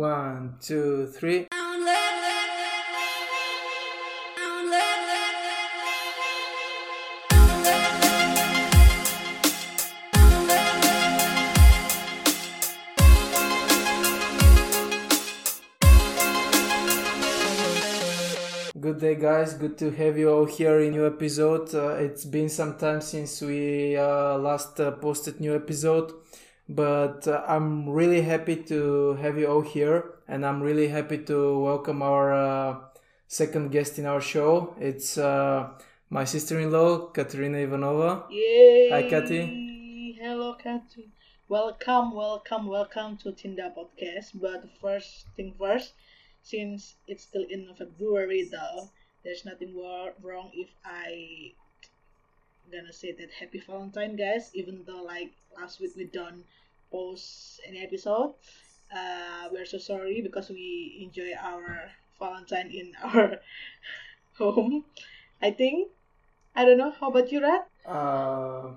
One, two, three. Good day, guys. Good to have you all here in new episode. Uh, it's been some time since we uh, last uh, posted new episode, but uh, I'm really happy to have you all here, and I'm really happy to welcome our uh, second guest in our show. It's uh, my sister-in-law, Katerina Ivanova. Yay! Hi, Kathy. Hello, Kathy. Welcome, welcome, welcome to Tinda Podcast. But first thing first, since it's still in February though, there's nothing wrong if I gonna say that Happy Valentine, guys. Even though like last week we don't post any episode, uh, we're so sorry because we enjoy our Valentine in our home. I think. I don't know. How about you, Rat? Uh,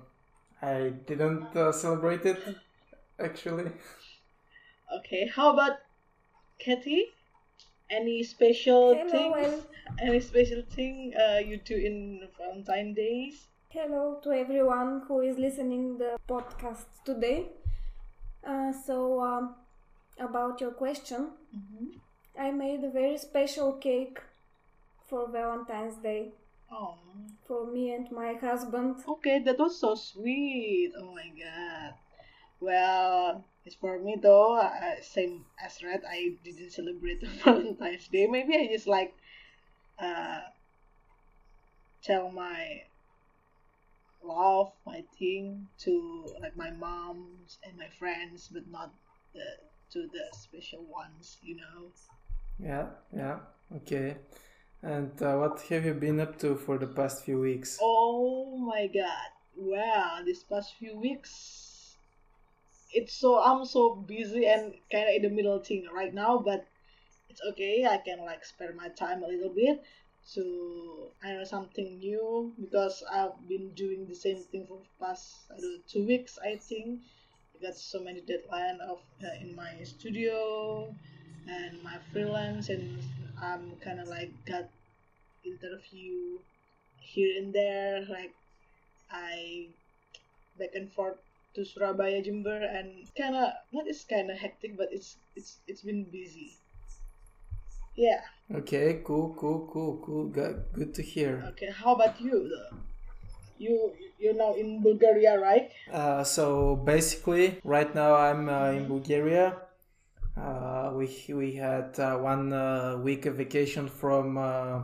I didn't uh, celebrate it, actually. Okay, how about Kathy? Any special Hello, thing? well, Any special thing uh, you do in Valentine days? hello to everyone who is listening the podcast today. Uh, so um, about your question, Mm-hmm. I made a very special cake for Valentine's Day Oh, for me and my husband. okay, that was so sweet. Oh my god. Well, it's for me though. Uh, same as Red, I didn't celebrate Valentine's Day. Maybe I just like uh, tell my love, my thing to like my moms and my friends, but not the to the special ones. You know. Yeah, yeah, okay. And uh, what have you been up to for the past few weeks? Oh my god. Wow, this past few weeks it's so I'm so busy and kinda in the middle thing right now, but it's okay. I can like spare my time a little bit to I know something new because I've been doing the same thing for past know, two weeks I think. I got so many deadline of uh, in my studio and my freelance and I'm kind of like got interview here and there like I back and forth to Surabaya Jember and kind of not it's kind of hectic but it's it's it's been busy yeah Okay, cool, cool, cool, cool. Good, good to hear. okay how about you though you you're now in Bulgaria right Uh, so basically, right now I'm uh, in Bulgaria. Uh, we we had uh, one uh, week of vacation from uh,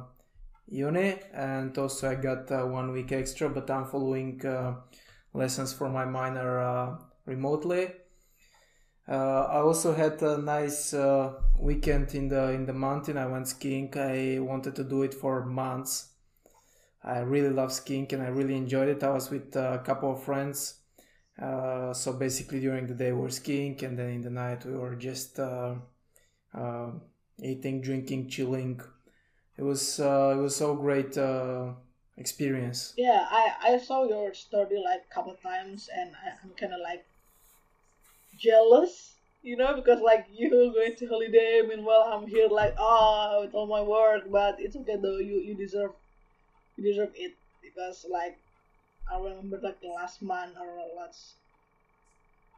uni, and also I got uh, one week extra. But I'm following uh, lessons for my minor uh, remotely. Uh, I also had a nice uh, weekend in the in the mountain. I went skiing. I wanted to do it for months. I really love skiing and I really enjoyed it. I was with a couple of friends. Uh, so basically, during the day we were skiing, and then in the night we were just uh, uh, eating, drinking, chilling. It was uh, it was so great experience. yeah I I saw your story like couple times and I, I'm kind of like jealous you know because like you going to holiday meanwhile I'm here like ah with all my work but it's okay though. You you deserve you deserve it because like I remember like the last month or last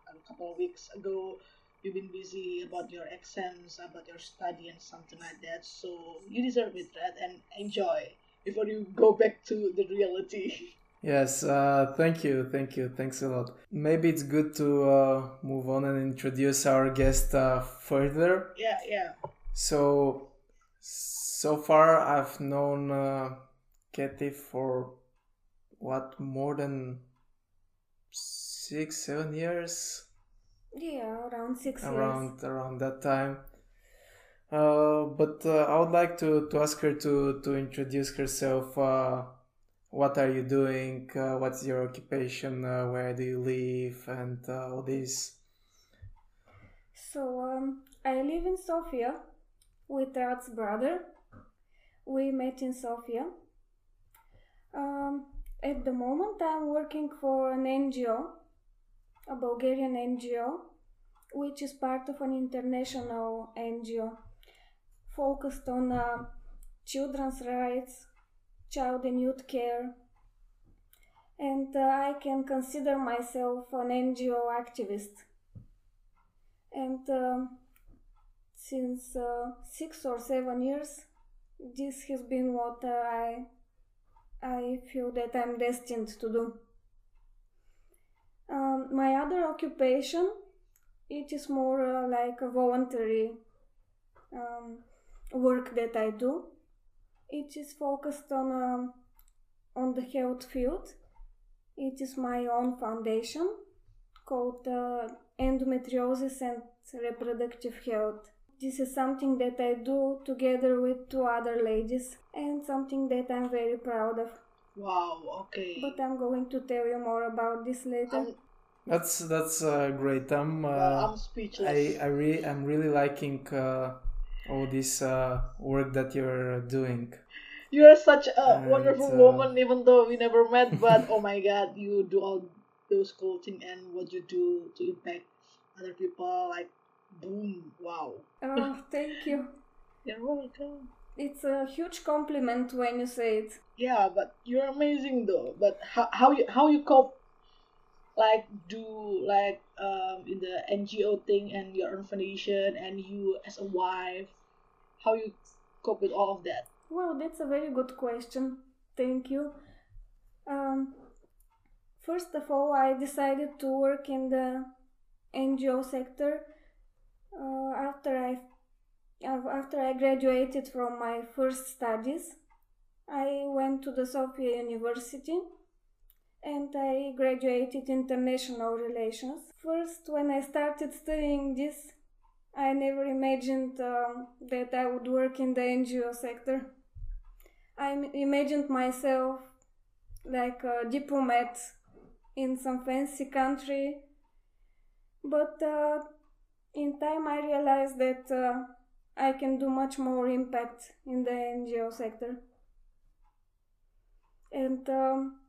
a couple of weeks ago you've been busy about your exams about your study and something like that. So you deserve it right? And enjoy before you go back to the reality Yes, uh, thank you, thank you, thanks a lot. Maybe it's good to uh, move on and introduce our guest uh, further. yeah yeah So, so far I've known uh, Katie for what more than six, seven years, Yeah, around six years. around around that time. Uh, but uh, I would like to, to ask her to to introduce herself. What are you doing? Uh, what's your occupation? Uh, where do you live? And uh, all this. So um, I live in Sofia with Rad's brother. We met in Sofia. Um, at the moment, I'm working for an NGO, a Bulgarian NGO which is part of an international NGO focused on uh, children's rights, child and youth care, and uh, I can consider myself an NGO activist. And uh, since uh, six or seven years, this has been what I I feel that I'm destined to do. Um, my other occupation, it is more uh, like a voluntary um, work that I do. It is focused on um, on the health field. It is my own foundation called uh, Endometriosis and Reproductive Health. This is something that I do together with two other ladies and something that I'm very proud of. Wow, okay. But I'm going to tell you more about this later. I'm, That's that's uh, great. I'm well, uh, I'm speechless. I I really I'm really liking uh, all this uh, work that you're doing. You are such a And, wonderful uh, woman, even though we never met. But oh my God, you do all those cool things and what you do to impact other people. Like, boom, wow. Oh, thank you. You're welcome. It's a huge compliment when you say it. Yeah, but you're amazing though. But how how you how you cope? Like do like um in the NGO thing and your own foundation and you as a wife, how you cope with all of that? Well, that's a very good question. Thank you. Um, first of all, I decided to work in the NGO sector uh, after I after I graduated from my first studies. I went to the Sofia University and I graduated international relations. First, when I started studying this, I never imagined um, that I would work in the NGO sector. I imagined myself like a diplomat in some fancy country, but uh, in time I realized that uh, I can do much more impact in the NGO sector. And um,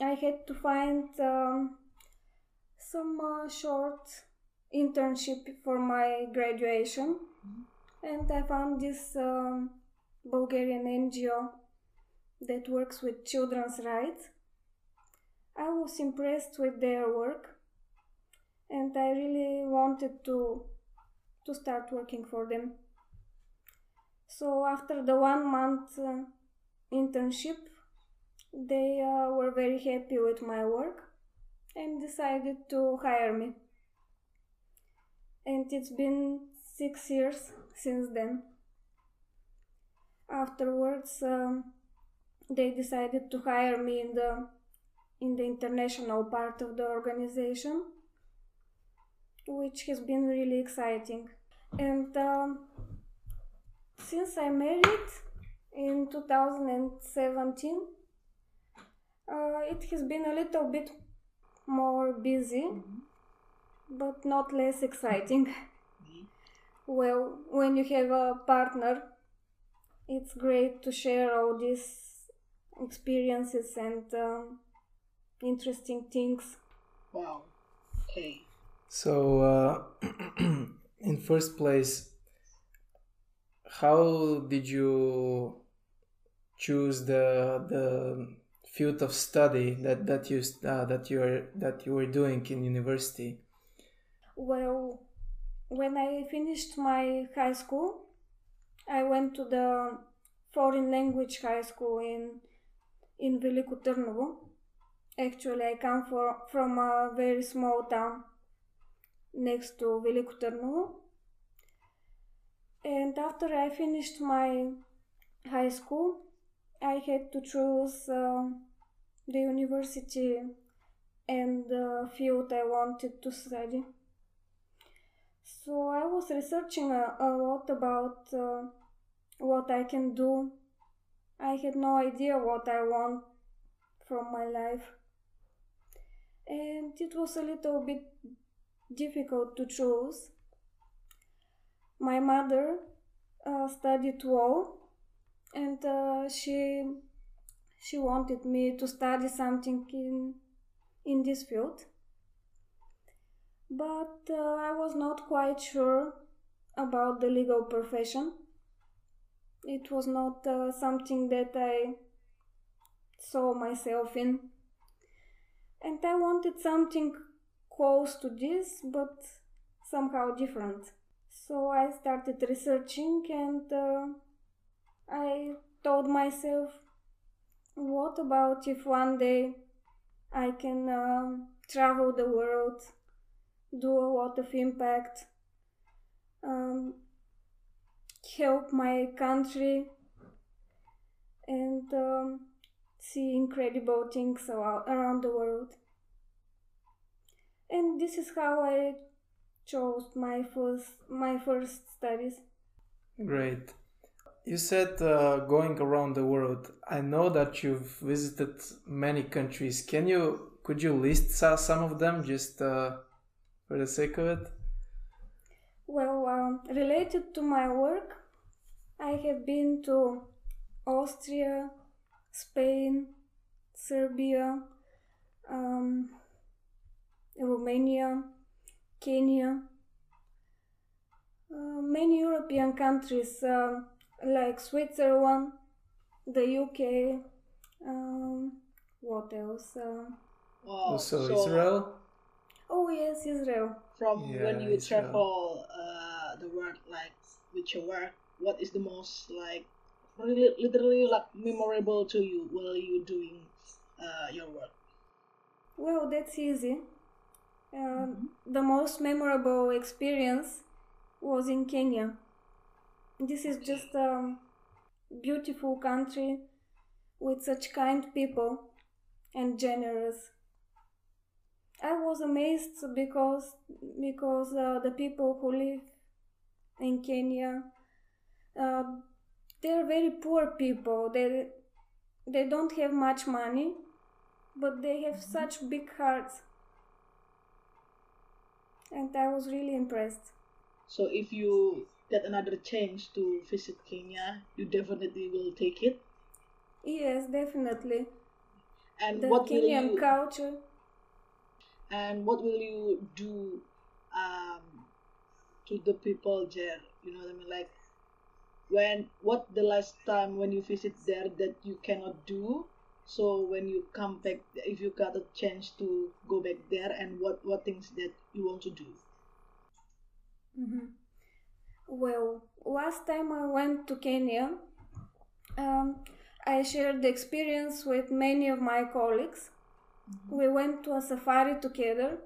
I had to find um, some uh, short internship for my graduation, and I found this um, Bulgarian NGO that works with children's rights. I was impressed with their work, and I really wanted to to start working for them. So after the one month uh, internship, they uh, were very happy with my work and decided to hire me. And it's been six years since then. Afterwards, um, they decided to hire me in the in the international part of the organization, which has been really exciting. And um, since I married in 2017, uh, it has been a little bit more busy, but not less exciting. Well, when you have a partner, it's great to share all these experiences and um, interesting things. Wow. Okay. So, uh, in first place, how did you choose the the field of study that that you uh, that you are that you were doing in university? Well, when I finished my high school, I went to the foreign language high school in in Veliko. Actually, I come for, from a very small town next to Veliko. And after I finished my high school, I had to choose uh, the university and the field I wanted to study. So I was researching a, a lot about uh, what I can do. I had no idea what I want from my life. And it was a little bit difficult to choose. My mother uh, studied law and uh, she she wanted me to study something in in this field but uh, I was not quite sure about the legal profession. It was not uh, something that I saw myself in. And I wanted something close to this, but somehow different. So I started researching and uh, I told myself, what about if one day I can uh, travel the world, do a lot of impact, um, help my country, and um, see incredible things around the world. And this is how I chose my first my first studies. Great. You said uh, going around the world. I know that you've visited many countries. Can you could you list some of them just uh, for the sake of it? Well, um, related to my work, I have been to Austria, Spain, Serbia, um, Romania, Kenya, uh, many European countries uh, like Switzerland, the UK, um, what else? Uh, also so Israel. Oh yes, Israel. From yeah, when you Israel. travel uh, the world, like with your work, what is the most like really, literally like memorable to you while you doing uh, your work? Well, that's easy. Uh, mm-hmm. The most memorable experience was in Kenya. This is just a beautiful country with such kind people and generous. I was amazed because because uh, the people who live in Kenya uh, they're very poor people. They they don't have much money, but they have mm-hmm. such big hearts, and I was really impressed. So if you get another chance to visit Kenya, you definitely will take it. Yes, definitely. And the what Kenyan will you, culture and what will you do um, to the people there you know what i mean like when what the last time when you visit there that you cannot do so when you come back if you got a chance to go back there and what what things that you want to do mm-hmm. Well last time i went to kenya um, i shared the experience with many of my colleagues Mm-hmm. We went to a safari together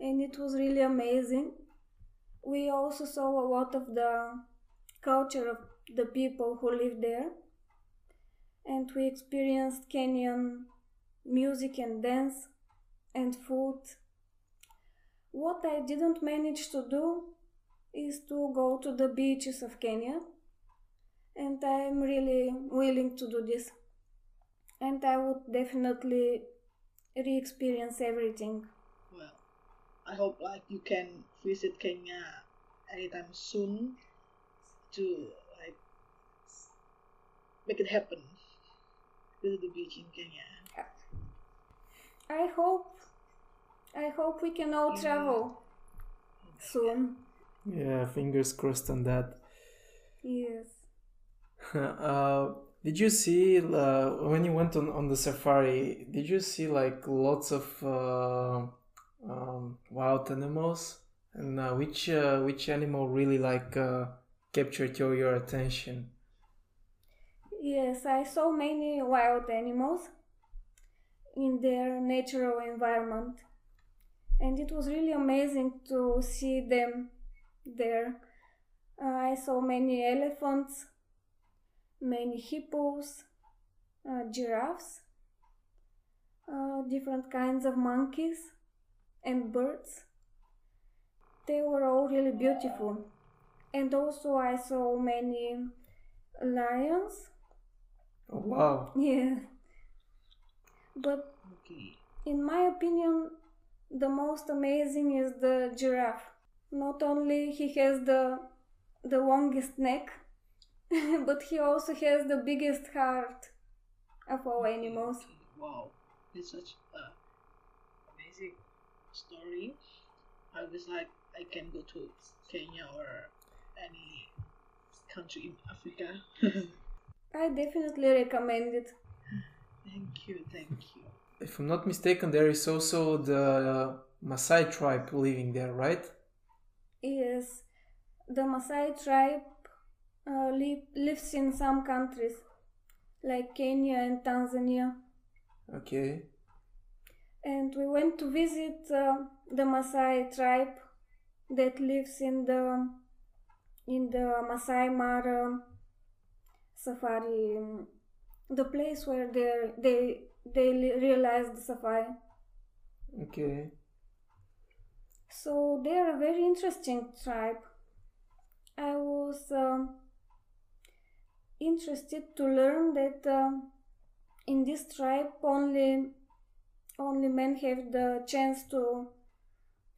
and it was really amazing. We also saw a lot of the culture of the people who live there and we experienced Kenyan music and dance and food. What I didn't manage to do is to go to the beaches of Kenya, and I'm really willing to do this. And I would definitely re-experience everything. Well, I hope like you can visit Kenya anytime soon to like make it happen. Visit the beach in Kenya. I hope. I hope we can all travel soon. Yeah, fingers crossed on that. Yes. uh, did you see uh, when you went on, on the safari? Did you see like lots of uh, um, wild animals? And uh, which uh, which animal really like uh, captured your your attention? Yes, I saw many wild animals in their natural environment, and it was really amazing to see them there. Uh, I saw many elephants many hippos, uh, giraffes, uh, different kinds of monkeys and birds. They were all really beautiful. And also I saw many lions. Oh, wow. Yeah. But in my opinion, the most amazing is the giraffe. Not only he has the the longest neck, but he also has the biggest heart of all animals. Wow, it's such a amazing story. I was like, I can go to Kenya or any country in Africa. I definitely recommend it. thank you, thank you. If I'm not mistaken, there is also the Maasai tribe living there, right? Yes, the Maasai tribe uh, li- lives in some countries like Kenya and Tanzania. Okay. And we went to visit uh, the Maasai tribe that lives in the in the Masai Mara safari, the place where they they they li- realized the safari. Okay. So they are a very interesting tribe. I was um, interested to learn that um, in this tribe only only men have the chance to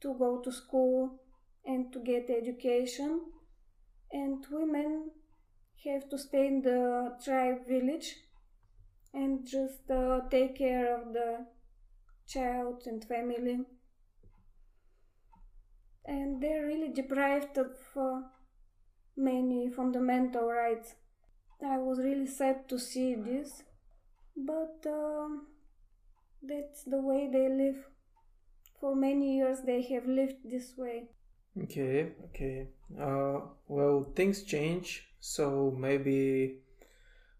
to go to school and to get education, and women have to stay in the tribe village and just uh, take care of the child and family and they're really deprived of uh, many fundamental rights. I was really sad to see this, but um that's the way they live. For many years, they have lived this way. Okay, okay. Uh, well, things change, so maybe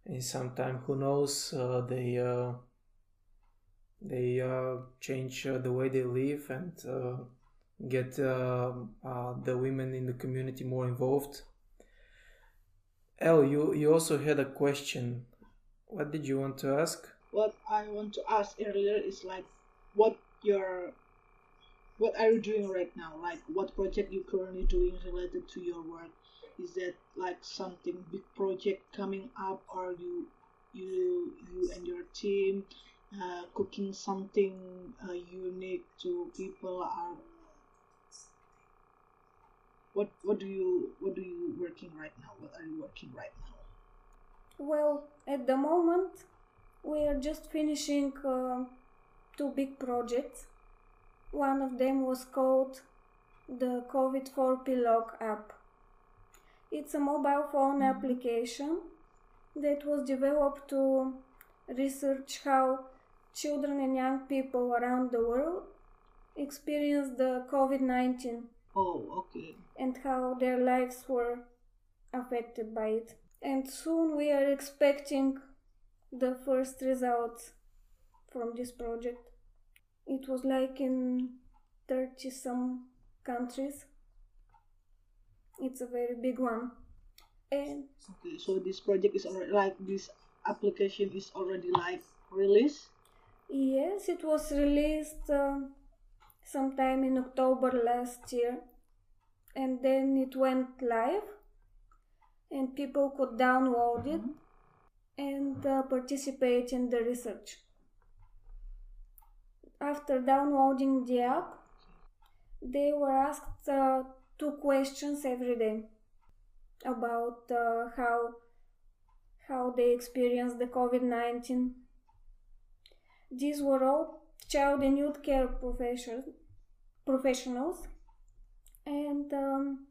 in some time, who knows, uh, they uh, they uh, change uh, the way they live and uh, get uh, uh, the women in the community more involved. El, you you also had a question. What did you want to ask? What I want to ask earlier is like, what your, what are you doing right now? Like, what project you currently doing related to your work? Is that like something big project coming up, or you, you, you and your team, uh, cooking something uh, unique to people? Are what what do you what do you working right now? What are you working right now? Well, at the moment, we are just finishing uh, two big projects. One of them was called the COVID 4 Pilog app. It's a mobile phone application that was developed to research how children and young people around the world experience the COVID 19 Oh, okay. and how their lives were affected by it. And soon we are expecting the first results from this project. It was like in 30 some countries. It's a very big one. And Okay, so this project is already like this application is already like released. yes, it was released um sometime in October last year. And then it went live, and people could download it and uh, participate in the research. After downloading the app, they were asked uh, two questions every day about uh, how how they experienced the COVID-19. These were all child and youth care profession, professionals, and um,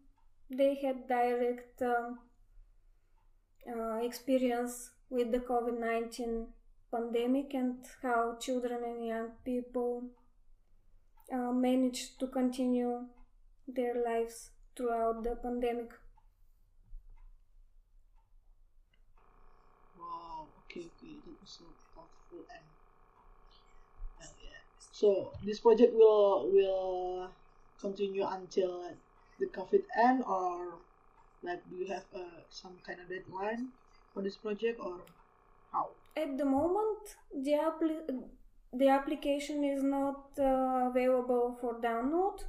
they had direct um, uh, experience with the COVID 19 pandemic and how children and young people uh, managed to continue their lives throughout the pandemic. Wow. Okay, okay, that was so thoughtful and uh, yeah. So this project will will continue until the COVID end, or like do you have uh, some kind of deadline for this project, or how? At the moment, the, appli- the application is not uh, available for download,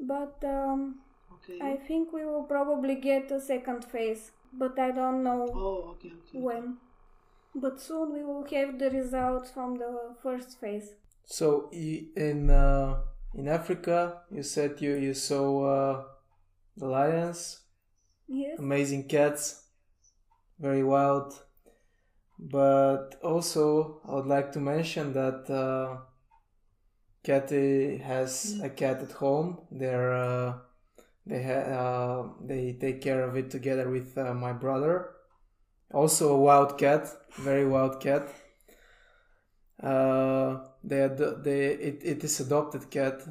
but um, Okay. I think we will probably get a second phase, but I don't know Oh, okay, okay. when. But soon we will have the results from the first phase. So in uh, in Africa, you said you you saw uh, the lions, Yes. amazing cats, very wild. But also, I would like to mention that uh, Kathy has a cat at home. They're uh, they ha- uh, they take care of it together with uh, my brother. Also a wild cat, very wild cat. Uh, they ad- they it, it is adopted cat,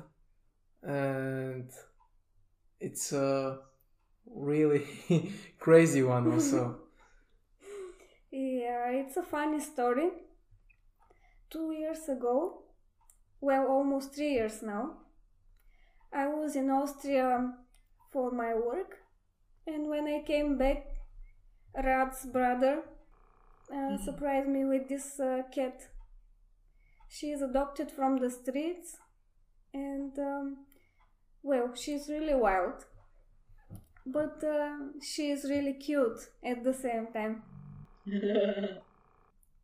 and it's a really crazy one also. Yeah, it's a funny story. Two years ago, well, almost three years now, I was in Austria for my work, and when I came back, Rad's brother uh, surprised me with this uh, cat. She is adopted from the streets, and um, well, she's really wild, but uh, she is really cute at the same time.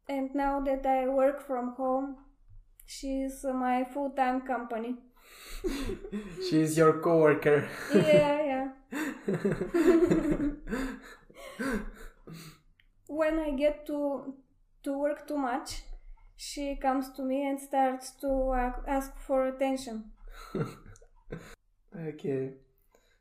And now that I work from home, she's my full time company. She's your coworker. Yeah, yeah. when I get to to work too much, she comes to me and starts to ask for attention. Okay.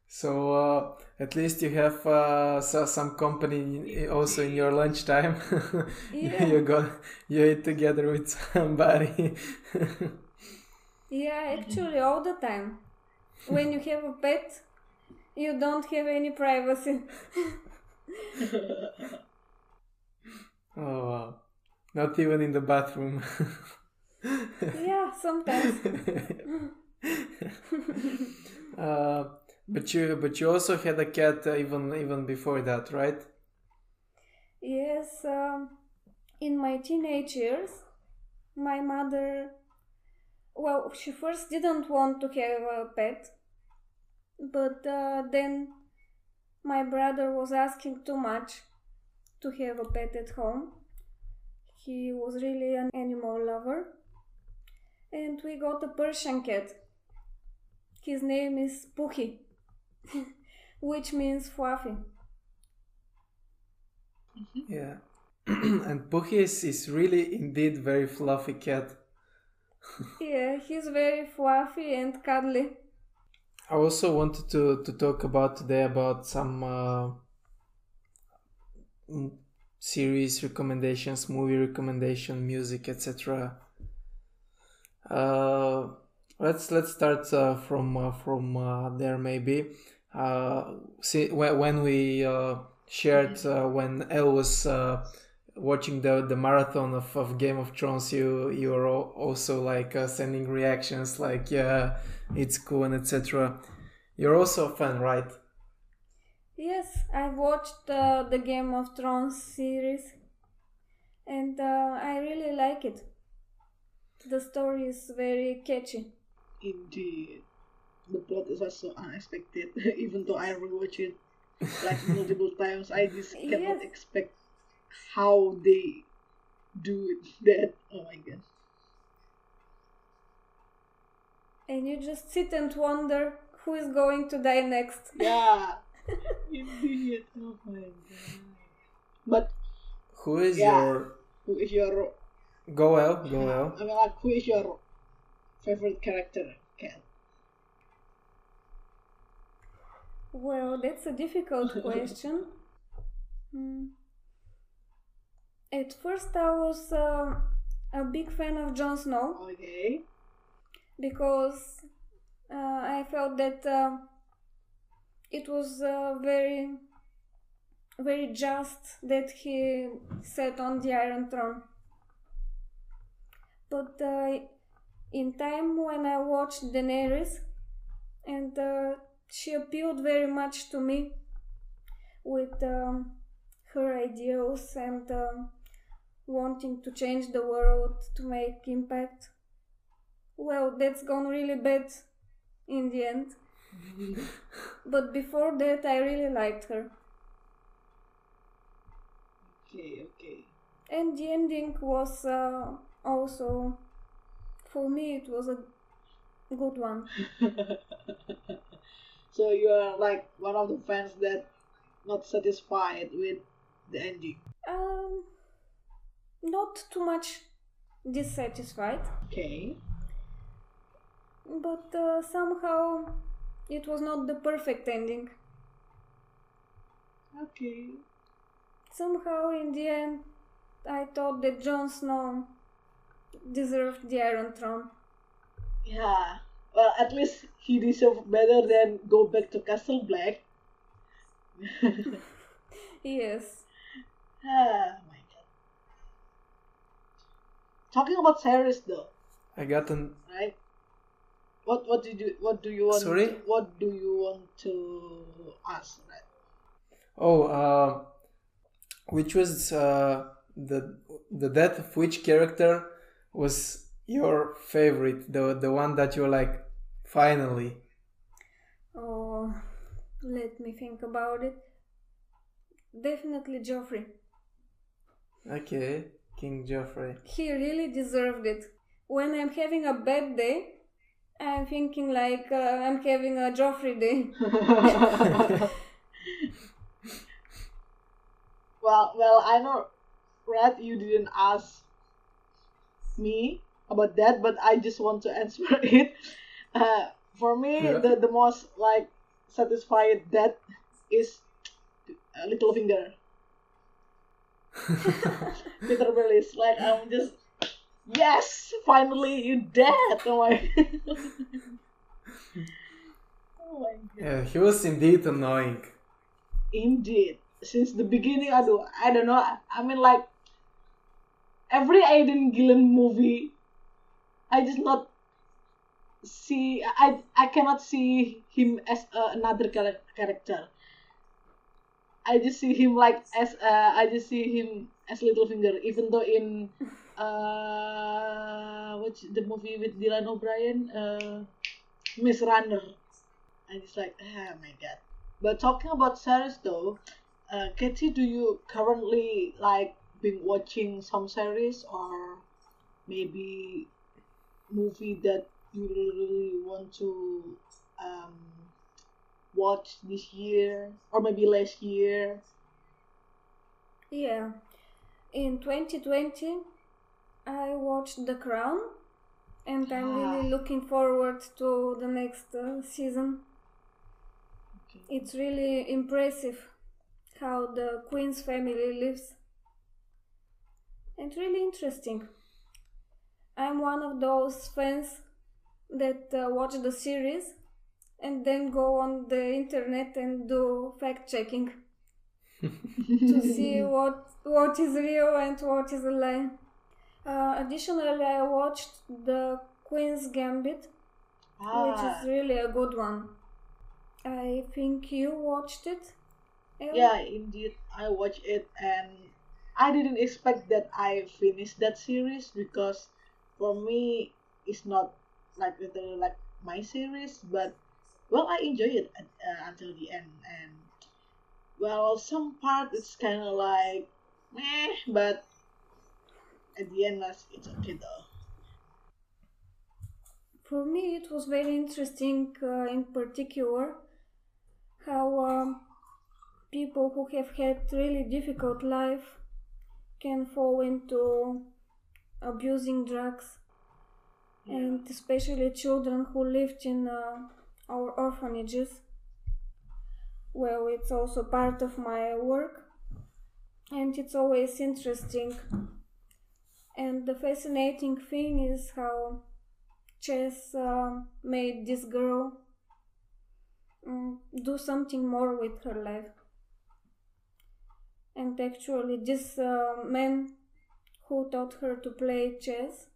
So uh, at least you have uh, some company also in your lunchtime. Yeah. you go you eat together with somebody. Yeah, actually, all the time. When you have a pet, you don't have any privacy. oh wow. Not even in the bathroom. yeah, sometimes. uh, but you but you also had a cat uh, even even before that, right? Yes, um, in my teenage years, my mother, well, she first didn't want to have a pet, but uh, then my brother was asking too much to have a pet at home. He was really an animal lover, and we got a Persian cat. His name is Puhi, which means fluffy. Yeah. and Puhi is, is really indeed very fluffy cat. Yeah, he's very fluffy and cuddly. I also wanted to, to talk about today about some uh, m- series recommendations, movie recommendation, music, etc. Uh, let's let's start uh, from uh, from uh, there maybe. Uh, see, when, we uh, shared uh, when Elle was uh, watching the the marathon of, of Game of Thrones, you you were also like uh, sending reactions like yeah, it's cool and etc. You're also a fan, right? Yes, I watched uh, the Game of Thrones series and uh, I really like it. The story is very catchy. Indeed. The plot is also unexpected, even though I rewatched it like multiple times. I just cannot Yes. expect how they do it. That oh my god. And you just sit and wonder who is going to die next. Yeah. Indeed. Oh my god. But Who is Yeah. your who is your go well go well? I mean like who is your favorite character, Kat? Well, that's a difficult question. Hmm. At first, I was uh, a big fan of Jon Snow. Okay. because uh, I felt that uh, it was uh, very, very just that he sat on the Iron Throne. But uh, in time when I watched Daenerys, and uh, she appealed very much to me with um, her ideals and um, wanting to change the world to make impact well, that's gone really bad in the end. but before that, I really liked her. Okay, okay. And the ending was uh, also, for me, it was a good one. so you are like one of the fans that not satisfied with the ending. Um, not too much dissatisfied. Okay. but uh, somehow it was not the perfect ending. Okay. Somehow, in the end, I thought that Jon Snow deserved the Iron Throne. Yeah. Well, at least he deserved better than go back to Castle Black. Yes. ah, my god. Talking about series though, I got an right? What what did you what do you want? Sorry? To, what do you want to ask? Right? oh, uh, which was uh, the the death of which character was your favorite? The the one that you're like finally. Oh, let me think about it. Definitely Joffrey. Okay, King Joffrey. He really deserved it. When I'm having a bad day, I'm thinking like uh, I'm having a Joffrey day. well, well, I know, Red, you didn't ask me about that, but I just want to answer it. Uh, for me, Yeah. the, the most like satisfied death is uh, Littlefinger. Petyr Baelish. Like I'm just yes, finally you dead. Oh my. oh my god. Yeah, he was indeed annoying. Indeed. Since the beginning, aduh, I don't know. I, I mean, like every Aidan Gillen movie, I just not see. I I cannot see him as uh, another char- character. I just see him like as uh, I just see him as Littlefinger, even though in uh what's the movie with Dylan O'Brien, uh, Maze Runner. I just like, oh my god. But talking about series though, uh, Katie, do you currently like been watching some series or maybe movie that you really want to um, watch this year or maybe last year? Yeah. In 2020, I watched The Crown, and I'm really Ah. looking forward to the next uh, season. Okay. It's really impressive how the Queen's family lives, and really interesting. I'm one of those fans that uh, watch the series and then go on the internet and do fact checking to see what what is real and what is a lie. Uh, additionally, I watched the Queen's Gambit, which Ah, is really a good one. I think you watched it. Ellen? yeah, indeed, I watched it and I didn't expect that I finished that series because for me it's not like literally like my series, but well, I enjoy it at, uh, until the end and well, some part it's kind of like meh, but at the end, that's- it's okay though. For me, it was very interesting, uh, in particular, how um, people who have had really difficult life can fall into abusing drugs, and especially children who lived in uh, our orphanages. Well, it's also part of my work, and it's always interesting. And the fascinating thing is how chess uh, made this girl um, do something more with her life. And actually, this uh, man who taught her to play chess,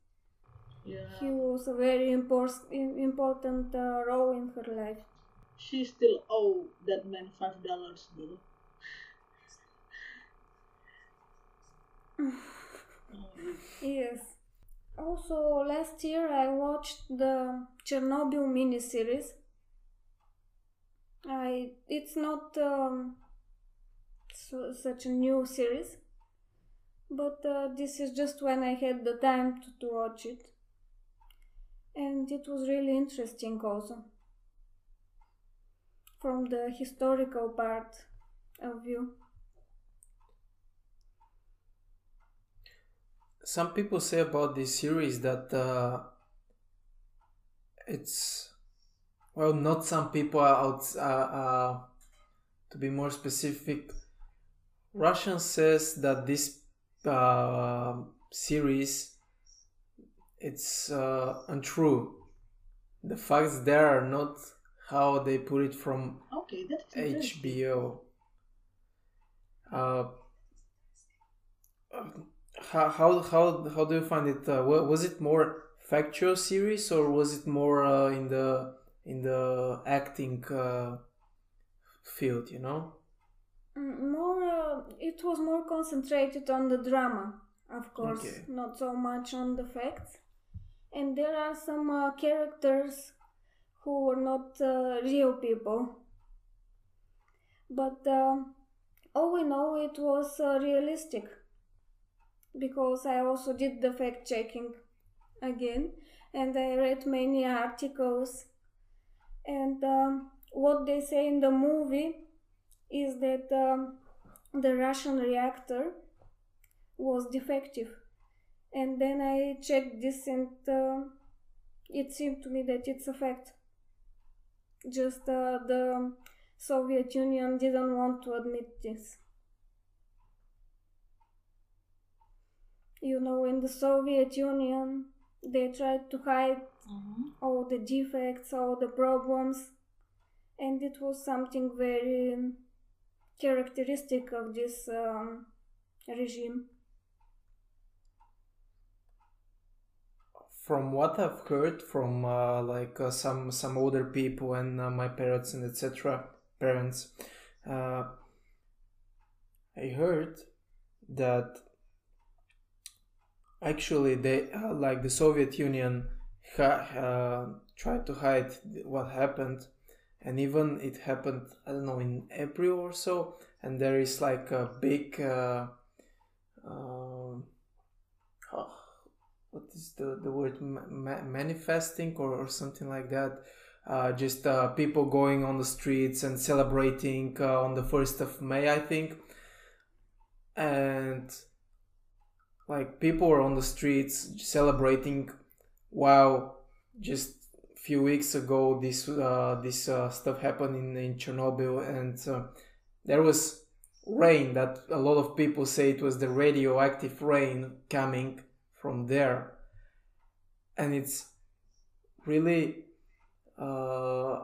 Yeah, he was a very impor- important uh, role in her life. she still owe that man five dollars though. Yes. Also, last year I watched the Chernobyl miniseries. I it's not um, such a new series, but uh, this is just when I had the time to, to watch it, and it was really interesting also from the historical part of view. Some people say about this series that uh, it's well, not some people out. Uh, uh, to be more specific, Russian says that this uh, series it's uh, untrue. The facts there are not how they put it from Okay, HBO. Uh, how, how how how do you find it? Uh, was it more factual series or was it more uh, in the in the acting uh, field? You know. Mm, More, uh, it was more concentrated on the drama, of course, Okay. not so much on the facts. And there are some uh, characters who were not uh, real people. But uh, all we know, it was uh, realistic. Because I also did the fact checking again, and I read many articles. And um, what they say in the movie is that um, the Russian reactor was defective. And then I checked this and uh, it seemed to me that it's a fact. Just uh, the Soviet Union didn't want to admit this. You know, in the Soviet Union, they tried to hide all the defects, all the problems, and it was something very characteristic of this um, regime. From what I've heard from uh, like uh, some some older people and uh, my parents and etc. Parents, uh, I heard that actually they uh, like the Soviet Union uh, tried to hide what happened, and even it happened I don't know in April or so, and there is like a big. Uh, um, oh, what is the, the word ma- manifesting or, or something like that uh, just uh, people going on the streets and celebrating uh, on the 1st of may i think and like people were on the streets celebrating while just a few weeks ago this uh, this uh, stuff happened in, in chernobyl and uh, there was rain that a lot of people say it was the radioactive rain coming from there. And it's really uh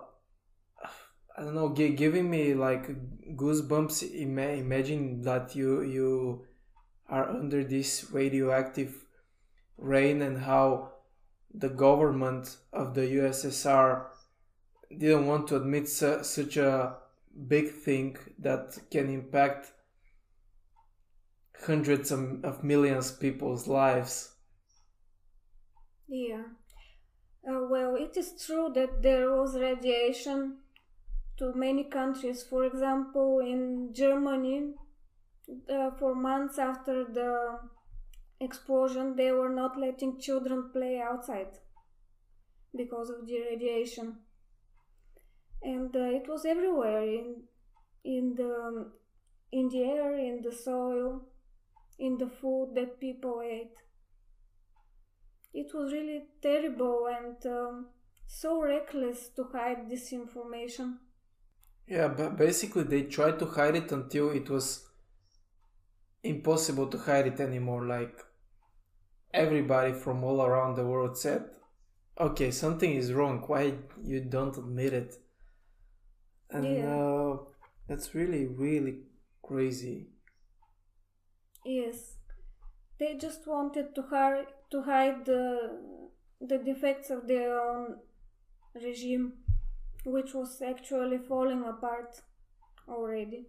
i don't know gi- giving me like goosebumps Ima- imagine that you you are under this radioactive rain and how the government of the ussr didn't want to admit su- such a big thing that can impact hundreds of, of millions of people's lives Yeah. Uh, well, it is true that there was radiation to many countries. For example, in Germany, uh, for months after the explosion, they were not letting children play outside because of the radiation. And uh, it was everywhere in in the in the air, in the soil, in the food that people ate it was really terrible and um, so reckless to hide this information. Yeah, but basically they tried to hide it until it was impossible to hide it anymore. Like everybody from all around the world said, "Okay, something is wrong. Why you don't admit it?" And Yeah. uh, that's really, really crazy. Yes, they just wanted to hide to hide the the defects of their own regime, which was actually falling apart already.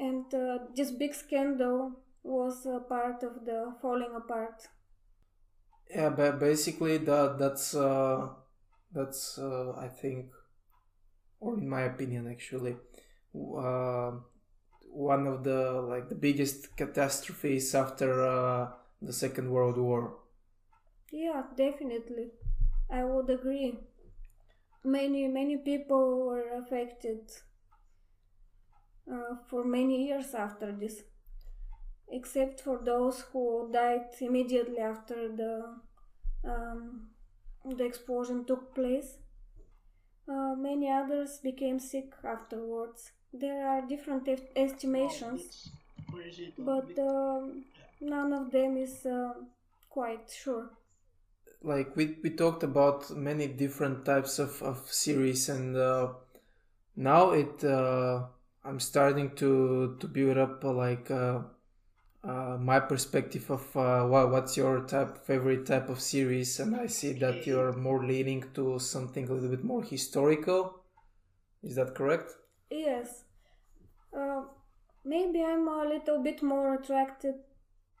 And uh, this big scandal was a part of the falling apart. Yeah, but basically that that's uh, that's uh, I think, or in my opinion, actually, uh, one of the like the biggest catastrophes after uh, the Second World War. Yeah, definitely. I would agree. Many, many people were affected uh, for many years after this, except for those who died immediately after the um, the explosion took place. Uh, many others became sick afterwards. There are different est- estimations, but um, none of them is uh, quite sure. like we we talked about many different types of, of series and uh, now it uh, i'm starting to to build up uh, like uh, uh, my perspective of uh, what, what's your type favorite type of series and i see that you're more leaning to something a little bit more historical is that correct Yes. Uh, maybe I'm a little bit more attracted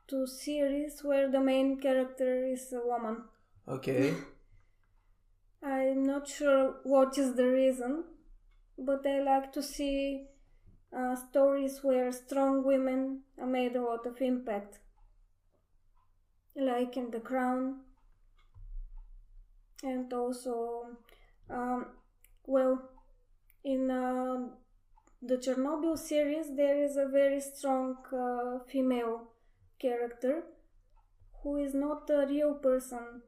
to series where the main character is a woman. okay I'm not sure what is the reason, but I like to see uh, stories where strong women made a lot of impact. Like in The Crown, and also, um, well, in uh, the Chernobyl series, there is a very strong uh, female character who is not a real person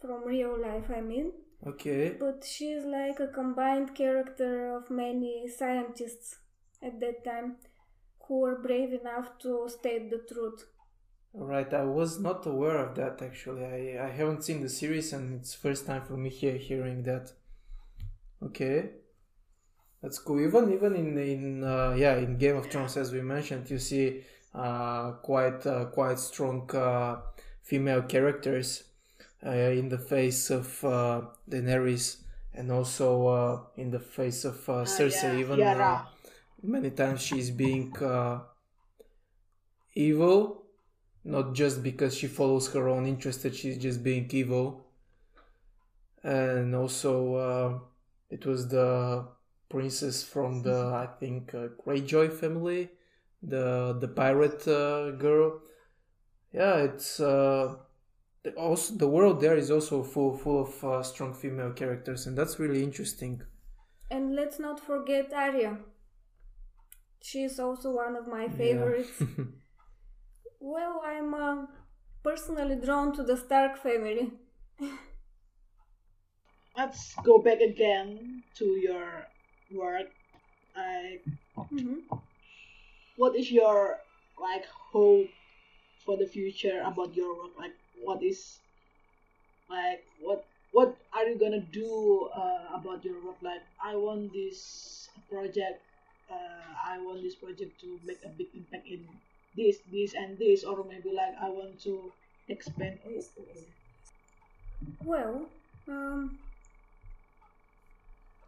from real life, I mean, okay. But she is like a combined character of many scientists at that time who were brave enough to state the truth. Right, I was not aware of that actually. I, I haven't seen the series and it's first time for me here hearing that. Okay. That's cool. Even even in in uh, yeah in Game of Thrones as we mentioned, you see uh, quite uh, quite strong uh, female characters uh, in the face of uh, Daenerys and also uh, in the face of uh, Cersei. yeah, Even Yara. Many times she's being uh, evil, not just because she follows her own interest that she's just being evil. And also, uh, it was the princess from the I think uh, Greyjoy family, the the pirate uh, girl. Yeah, it's uh, also the world there is also full full of uh, strong female characters, and that's really interesting. And let's not forget Arya. She is also one of my favorites. well, I'm uh, personally drawn to the Stark family. Let's go back again to your work. Like, Mhm. what is your like hope for the future about your work? Like, what is like what what are you gonna do uh, about your work? Like, I want this project. Uh, I want this project to make a big impact in this, this, and this, or maybe like I want to expand. Well, um,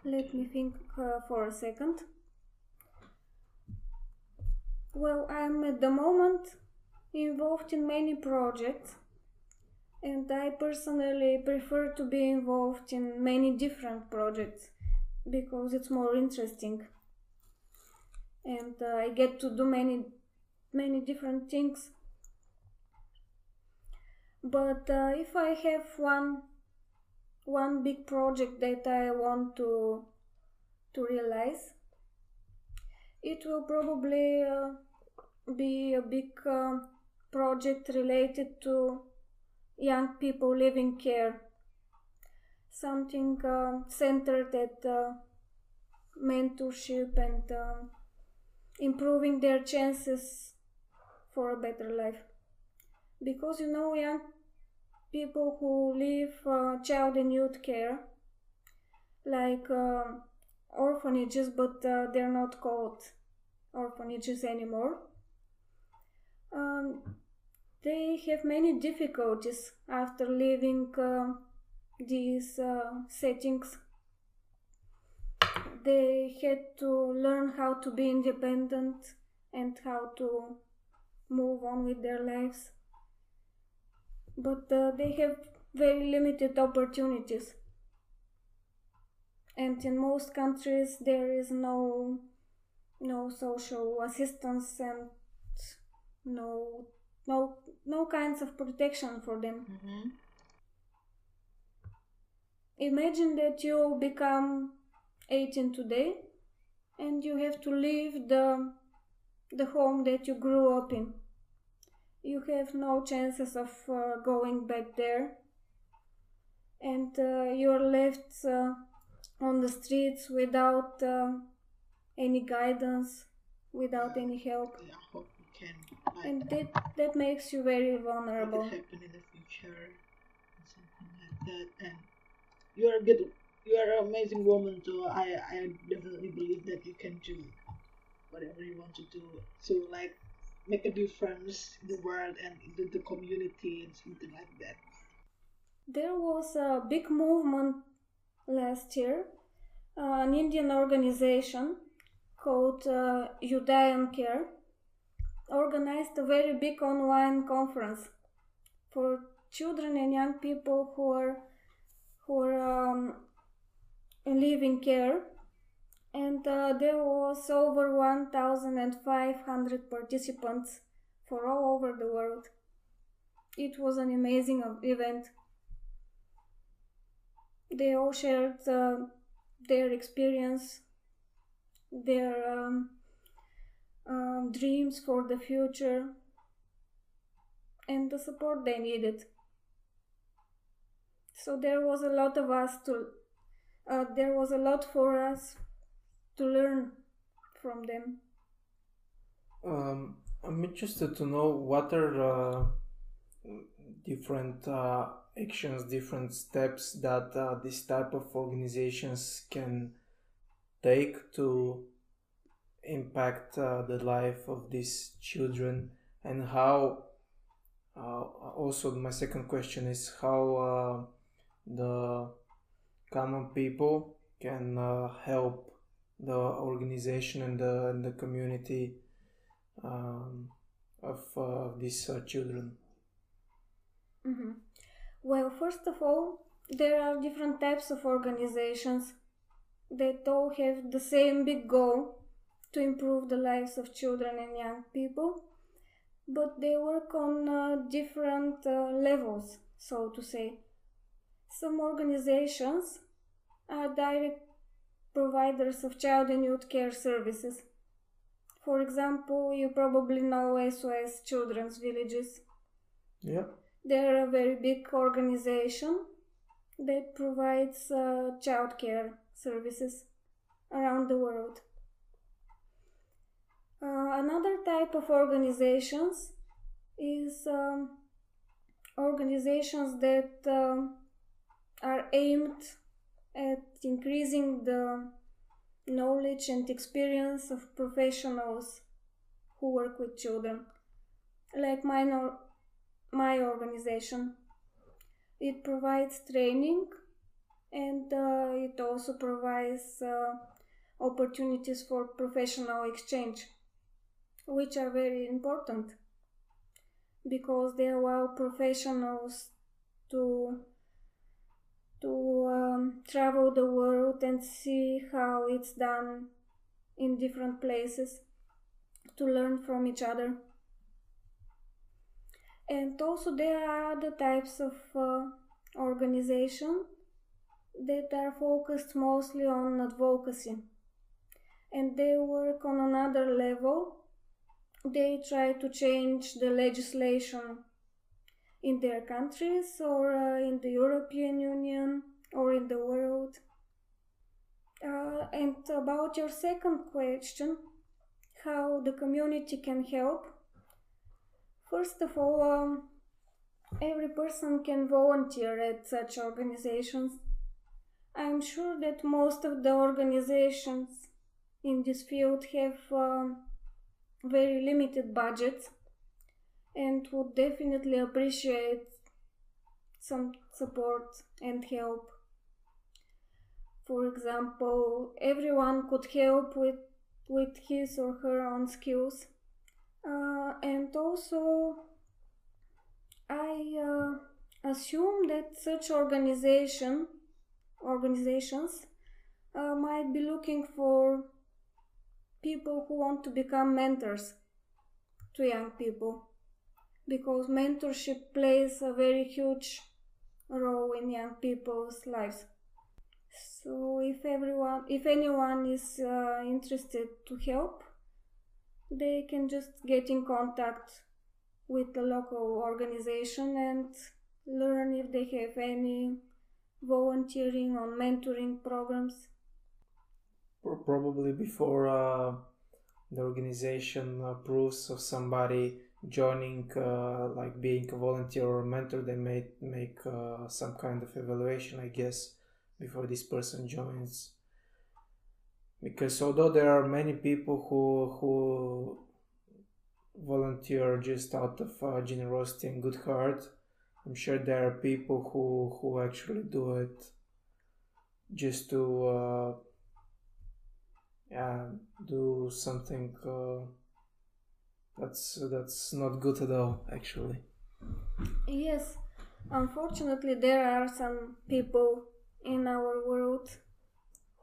let me think uh, for a second. Well, I'm at the moment involved in many projects, and I personally prefer to be involved in many different projects because it's more interesting, and uh, I get to do many, many different things. But uh, if I have one one big project that I want to to realize, it will probably uh, be a big uh, project related to young people living care. Something uh, centered at uh, mentorship and uh, improving their chances for a better life. Because you know young people who live uh, child and youth care like uh, orphanages but uh, they're not called orphanages anymore um, they have many difficulties after leaving uh, these uh, settings they had to learn how to be independent and how to move on with their lives. But uh, they have very limited opportunities. And in most countries there is no no social assistance and no no no kinds of protection for them. Mm-hmm. imagine that you become 18 today and you have to leave the the home that you grew up in you have no chances of uh, going back there and uh, you're left uh, on the streets without uh, any guidance, without any help, I hope you can like and that that makes you very vulnerable. happen in the future and something like that. And you are good. You are an amazing woman, so I I definitely believe that you can do whatever you want to do. to like make a difference in the world and in the, community and something like that. There was a big movement last year, uh, an Indian organization called uh, Udayan Care organized a very big online conference for children and young people who are who are um, living care and uh, there was over 1500 participants for all over the world. It was an amazing event. They all shared uh, their experience their um, um, dreams for the future and the support they needed. So there was a lot of us to uh, there was a lot for us to learn from them Um, I'm interested to know what are uh, different uh, actions, different steps that uh, this type of organizations can take to impact uh, the life of these children, and how. Uh, also, my second question is how uh, the common people can uh, help the organization and the, and the community um, of uh, these uh, children. hmm Well, first of all, there are different types of organizations that all have the same big goal to improve the lives of children and young people, but they work on uh, different uh, levels, so to say. Some organizations are direct providers of child and youth care services. For example, you probably know SOS Children's Villages. Yeah. They're a very big organization that provides uh, childcare services around the world. Uh, another type of organizations is um, organizations that um, are aimed at increasing the knowledge and experience of professionals who work with children, like or my organization. It provides training and uh, it also provides uh, opportunities for professional exchange, which are very important because they allow professionals to to um, travel the world and see how it's done in different places to learn from each other. And also there are other types of uh, organization that are focused mostly on advocacy. And they work on another level. They try to change the legislation in their countries or uh, in the european union or in the world. Uh, and about your second question how the community can help. First of all, um, every person can volunteer at such organizations. I'm sure that most of the organizations in this field have um, very limited budgets and would definitely appreciate some support and help. For example, everyone could help with, with his or her own skills uh, and also I uh, assume that such organization organizations uh, might be looking for people who want to become mentors to young people because mentorship plays a very huge role in young people's lives so if everyone if anyone is uh, interested to help they can just get in contact with the local organization and learn if they have any volunteering or mentoring programs? Probably before uh, the organization approves of somebody joining, uh, like being a volunteer or a mentor, they may make uh, some kind of evaluation, I guess, before this person joins. Because although there are many people who who volunteer just out of uh, generosity and good heart, I'm sure there are people who who actually do it just to uh, yeah do something uh, that's that's not good at all actually yes unfortunately there are some people in our world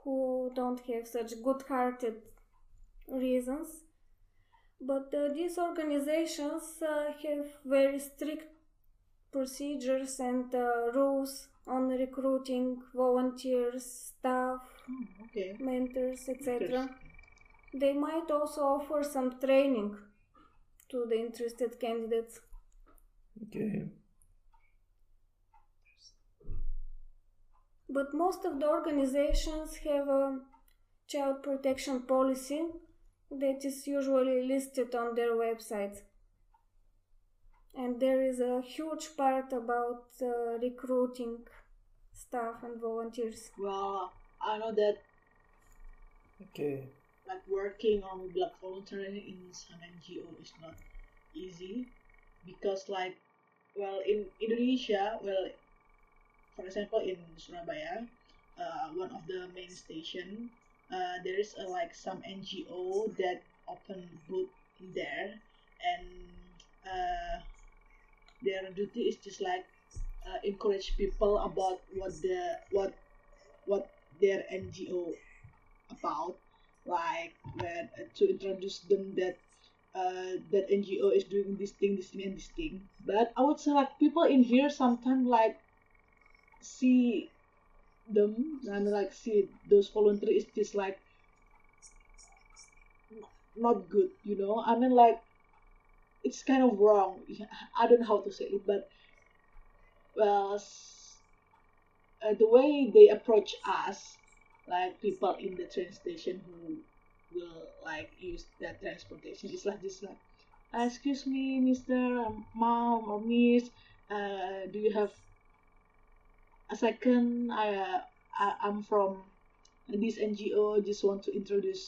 who don't have such good-hearted reasons but uh, these organizations uh, have very strict procedures and uh, rules on recruiting volunteers, staff, Oh, okay. mentors, etc. They might also offer some training to the interested candidates. okay But most of the organizations have a child protection policy that is usually listed on their website. And there is a huge part about uh, recruiting staff and volunteers. Well, I know that okay like working on blood volunteering in some NGO is not easy because like well in Indonesia well for example in Surabaya uh, one of the main station uh, there is a, like some NGO that open booth there and uh, their duty is just like uh, encourage people about what the what what their NGO about like uh, to introduce them that uh, that NGO is doing this thing, this thing, and this thing. But I would say like people in here sometimes like see them and like see those volunteers just like not good, you know. I mean like it's kind of wrong. I don't know how to say it, but well, uh, the way they approach us like people in the train station who will like use that transportation. It's like this like "Uh, excuse me mr um, mom or miss uh, do you have a second? I, uh, I i'm from this ngo just want to introduce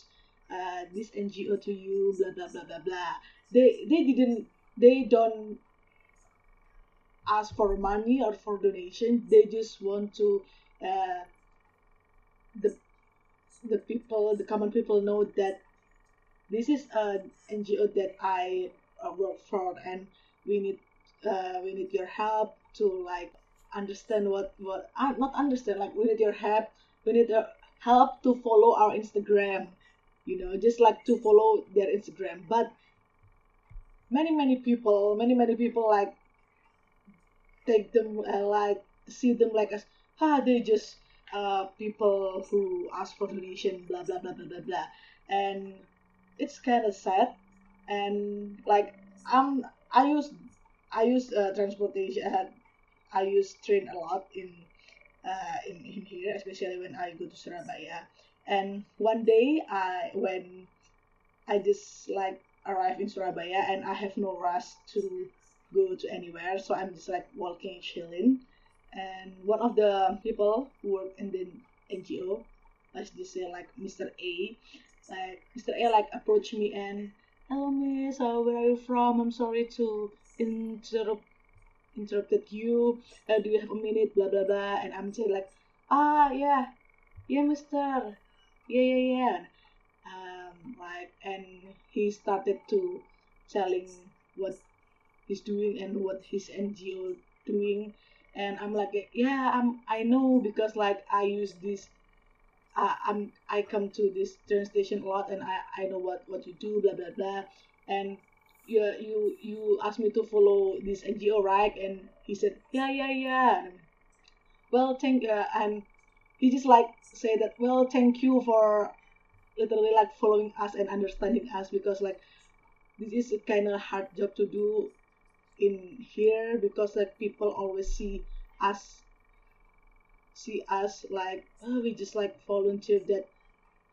uh, this ngo to you blah blah blah blah blah. They they didn't they don't ask for money or for donation. They just want to uh, the people the common people know that this is an NGO that I uh, work for and we need uh, we need your help to like understand what what uh, not understand like we need your help we need your help to follow our Instagram you know just like to follow their Instagram. But many many people many many people like take them uh, like see them like as ah they just uh people who ask for donation blah blah blah blah blah blah. And it's kind of sad. And like i'm i use i use uh, transportation uh, i use train a lot in uh in, in here especially when i go to surabaya. And one day i when i just like arrive in surabaya and i have no rush to go to anywhere so i'm just like walking chilling and one of the people who work in the ngo let's just say like mr a like mr a like approached me and hello miss uh, where are you from? I'm sorry to interrupt interrupted you. Uh, do you have a minute? Blah blah blah. And i'm saying like ah yeah. Yeah mister. Yeah yeah yeah. Um like and he started to telling what he's doing and what his ngo doing and i'm like yeah i'm i know because like i use this uh, i'm i come to this train station a lot and i i know what what you do blah blah blah. And you you you asked me to follow this ngo right? And he said yeah yeah yeah. Well thank uh, and he just like say that well thank you for literally like following us and understanding us because like this is a kind of hard job to do in here because like people always see us see us like oh, we just like volunteer that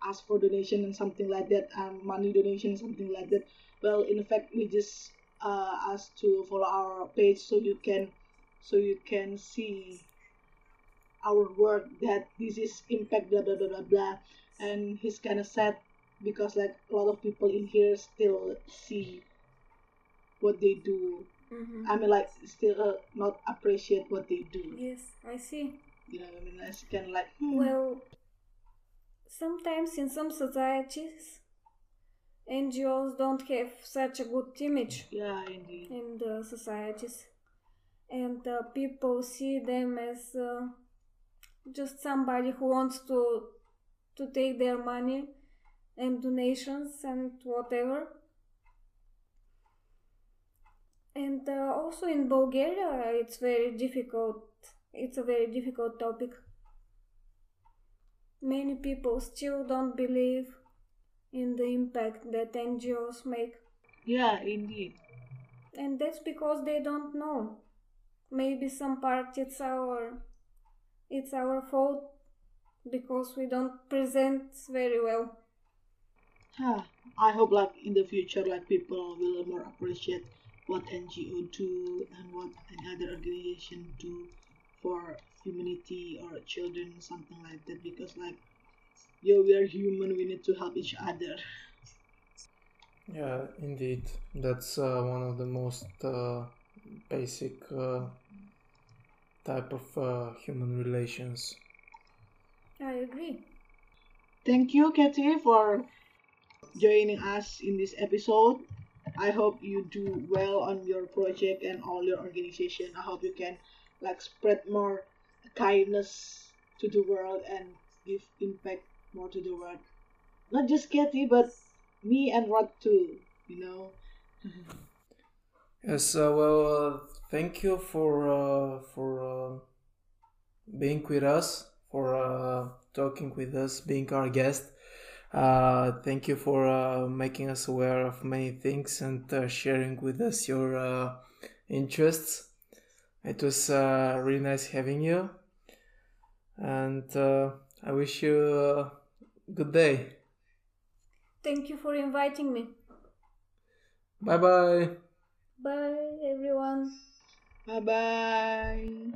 ask for donation and something like that and money donation something like that. Well in fact we just uh, ask to follow our page so you can so you can see our work that this is impact blah blah blah blah blah. And he's kind of sad because like a lot of people in here still see what they do Mhm. i mean like still uh, not appreciate what they do Yes, I see. you know what i mean it's kind of like hmm, Well, sometimes in some societies, NGOs don't have such a good image yeah indeed in the societies, and uh, people see them as uh, just somebody who wants to to take their money and donations and whatever. And uh, also in Bulgaria, it's very difficult. It's a very difficult topic. Many people still don't believe in the impact that NGOs make, yeah indeed and that's because they don't know. Maybe some part it's our it's our fault because we don't present very well. Huh. I hope like in the future like people will more appreciate what NGO do and what any other organization do for humanity or children something like that because like yo we are human we need to help each other Yeah, indeed. That's uh, one of the most uh, basic uh, type of uh, human relations. I agree. thank you Katy for joining us in this episode I hope you do well on your project and all your organization. I hope you can like spread more kindness to the world and give impact more to the world. Not just Katy but me and Rod too you know? Yes, uh, well, uh, thank you for uh, for uh, being with us, for uh, talking with us, being our guest. Uh, thank you for uh, making us aware of many things and uh, sharing with us your uh, interests. It was uh, really nice having you, and uh, I wish you a good day. Thank you for inviting me. Bye bye. Bye everyone. bye bye